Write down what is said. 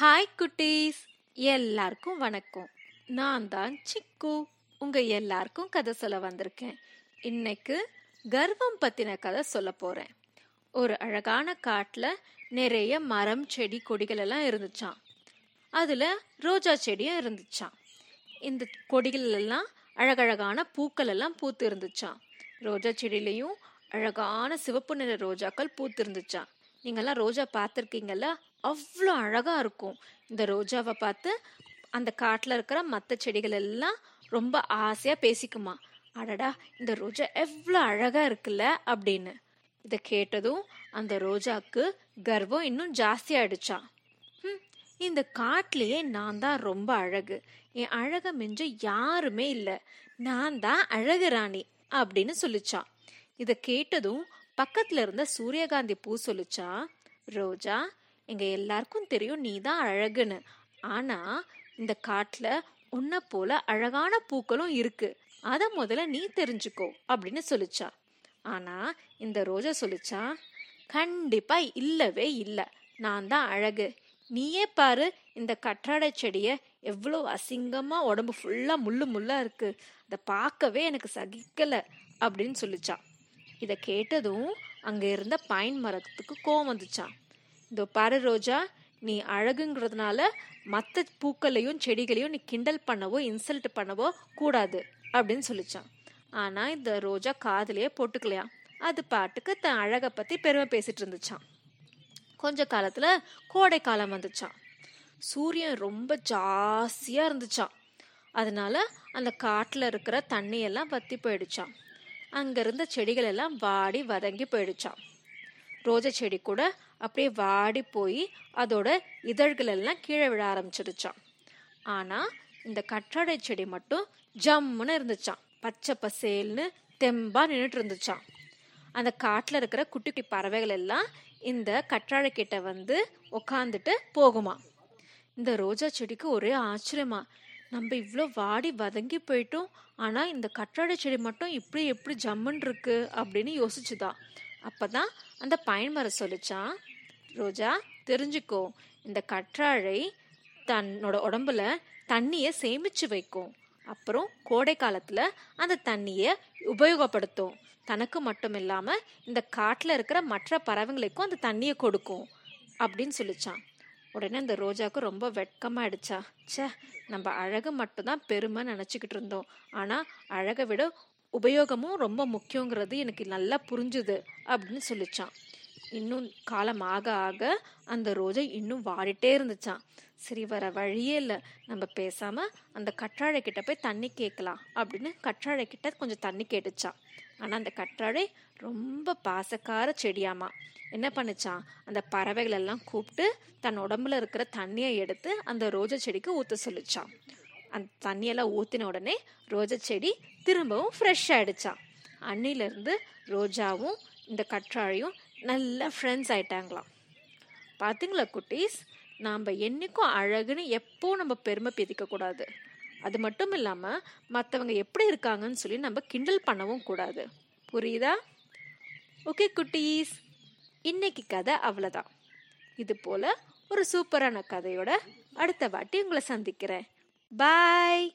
Hi குட்டீஸ். எல்லாருக்கும் வணக்கம். நான் தான் சிக்கு. உங்க எல்லாருக்கும் கதை சொல்ல வந்திருக்கேன். இன்னைக்கு கர்வம் பத்தின கதை சொல்ல போறேன். ஒரு அழகான காட்டுல நிறைய மரம் செடி கொடிகள் எல்லாம் இருந்துச்சான் அதுல ரோஜா செடியும் இருந்துச்சான் இந்த கொடிகள் எல்லாம் அழகழகான பூக்கள் எல்லாம் பூத்து இருந்துச்சான் ரோஜா செடியிலையும் அழகான சிவப்பு நிற ரோஜாக்கள் பூத்து இருந்துச்சான் நீங்கெல்லாம் ரோஜா பார்த்துருக்கீங்கல்ல? அவ்வளோ அழகாக இருக்கும். இந்த ரோஜாவை பார்த்து அந்த காட்டில் இருக்கிற மற்ற செடிகள் எல்லாம் ரொம்ப ஆசையாக பேசிக்குமா. அடடா இந்த ரோஜா எவ்வளோ அழகாக இருக்குல்ல அப்படின்னு. இதை கேட்டதும் அந்த ரோஜாவுக்கு கர்வம் இன்னும் ஜாஸ்தி ஆயிடுச்சான் இந்த காட்டிலேயே நான் தான் ரொம்ப அழகு. என் அழக மிஞ்ச யாருமே இல்லை. நான் தான் அழகு ராணி அப்படின்னு சொல்லிச்சான் இதை கேட்டதும் பக்கத்துல இருந்த சூரியகாந்தி பூ சொல்லிச்சா ரோஜா எங்க எல்லாருக்கும் தெரியும் நீ தான் அழகுன்னு. ஆனா இந்த காட்டுல உன்னை போல அழகான பூக்களும் இருக்கு. அத முதல்ல நீ தெரிஞ்சுக்கோ அப்படின்னு சொல்லிச்சா. ஆனா இந்த ரோஜா சொல்லிச்சா கண்டிப்பா இல்லவே இல்லை. நான் தான் அழகு. நீயே பாரு இந்த கற்றாடை செடியை எவ்வளோ அசிங்கமா உடம்பு ஃபுல்லா முள்ளு முள்ளா இருக்கு. அதை பார்க்கவே எனக்கு சகிக்கல அப்படின்னு சொல்லிச்சா. இதை கேட்டதும் அங்கே இருந்த பைன் மரத்துக்கு கோவம் வந்துச்சான் இதோ பாரு ரோஜா நீ அழகுங்கிறதுனால மற்ற பூக்களையும் செடிகளையும் நீ கிண்டல் பண்ணவோ இன்சல்ட் பண்ணவோ கூடாது அப்படின்னு சொல்லிச்சான் ஆனால் இந்த ரோஜா காதலையே போட்டுக்கலையா? அது பாட்டுக்கு தன் அழகை பற்றி பெருமை பேசிட்டு இருந்துச்சான் கொஞ்ச காலத்தில் கோடை காலம் வந்துச்சான் சூரியன் ரொம்ப ஜாஸ்தியாக இருந்துச்சான் அதனால அந்த காட்டில் இருக்கிற தண்ணியெல்லாம் பற்றி போயிடுச்சான் அங்கே இருந்த செடிகள் எல்லாம் வாடி வதங்கி போயிடுச்சான் ரோஜா செடி கூட அப்படியே வாடி போய் அதோட இதழ்கள் எல்லாம் கீழே விழ ஆரம்பிச்சிடுச்சான் ஆனா இந்த கற்றாழை செடி மட்டும் ஜம்முன்னு இருந்துச்சான் பச்சை பசேல்னு தெம்பா நின்றுட்டு இருந்துச்சான் அந்த காட்டில் இருக்கிற குட்டி குட்டி பறவைகள் எல்லாம் இந்த கற்றாழை கிட்ட வந்து உக்காந்துட்டு போகுமா இந்த ரோஜா செடிக்கு ஒரே ஆச்சரியமா. நம்ம இவ்வளோ வாடி வதங்கி போயிட்டோம். ஆனால் இந்த கற்றாழை செடி மட்டும் இப்படி எப்படி ஜம்முன்னு இருக்கு அப்படின்னு யோசிச்சுதா. அப்போ தான் அந்த பயன் மரம் சொல்லிச்சான் ரோஜா தெரிஞ்சுக்கோ இந்த கற்றாழை தன்னோட உடம்புல தண்ணியை சேமித்து வைக்கும். அப்புறம் கோடை காலத்தில் அந்த தண்ணியை உபயோகப்படுத்தும். தனக்கு மட்டும் இல்லாமல் இந்த காட்டில் இருக்கிற மற்ற பறவைங்களுக்கும் அந்த தண்ணியை கொடுக்கும் அப்படின்னு சொல்லிச்சான் உடனே அந்த ரோஜாவுக்கு ரொம்ப வெட்கமாயிடுச்சா. ச்சே நம்ம அழகு மட்டும்தான் பெருமை நினச்சிக்கிட்டு இருந்தோம். ஆனால் அழகை விட உபயோகமும் ரொம்ப முக்கியங்கிறது எனக்கு நல்லா புரிஞ்சுது அப்படின்னு சொல்லிச்சான். இன்னும் காலம் ஆக ஆக அந்த ரோஜா இன்னும் வாடிட்டே இருந்துச்சான் சரி வர வழியே இல்லை. நம்ம பேசாமல் அந்த கற்றாழை கிட்ட போய் தண்ணி கேட்கலாம் அப்படின்னு கற்றாழை கிட்ட கொஞ்சம் தண்ணி கேட்டுச்சான் ஆனால் அந்த கற்றாழை ரொம்ப பாசக்கார செடியாமா. என்ன பண்ணுச்சான் அந்த பறவைகள் எல்லாம் கூப்பிட்டு தன் உடம்புல இருக்கிற தண்ணியை எடுத்து அந்த ரோஜா செடிக்கு ஊற்ற சொல்லிச்சான் அந்த தண்ணியெல்லாம் ஊற்றின உடனே ரோஜா செடி திரும்பவும் ஃப்ரெஷ் ஆயிடுச்சான் அன்னிலருந்து ரோஜாவும் இந்த கற்றாழையும் நல்ல ஃப்ரெண்ட்ஸ் ஆயிட்டாங்களாம். பார்த்தீங்களா குட்டீஸ்? நாம் என்னைக்கும் அழகுன்னு எப்போ நம்ம பெருமை பிதிக்கக்கூடாது அது மட்டும் இல்லாமல் மற்றவங்க எப்படி இருக்காங்கன்னு சொல்லி நம்ம கிண்டல் பண்ணவும் கூடாது. புரியுதா? ஓகே குட்டீஸ். இன்னைக்கு கதை அவ்வளோதான் இது போல் ஒரு சூப்பரான கதையோட அடுத்த வாட்டி உங்களை சந்திக்கிறேன். பாய்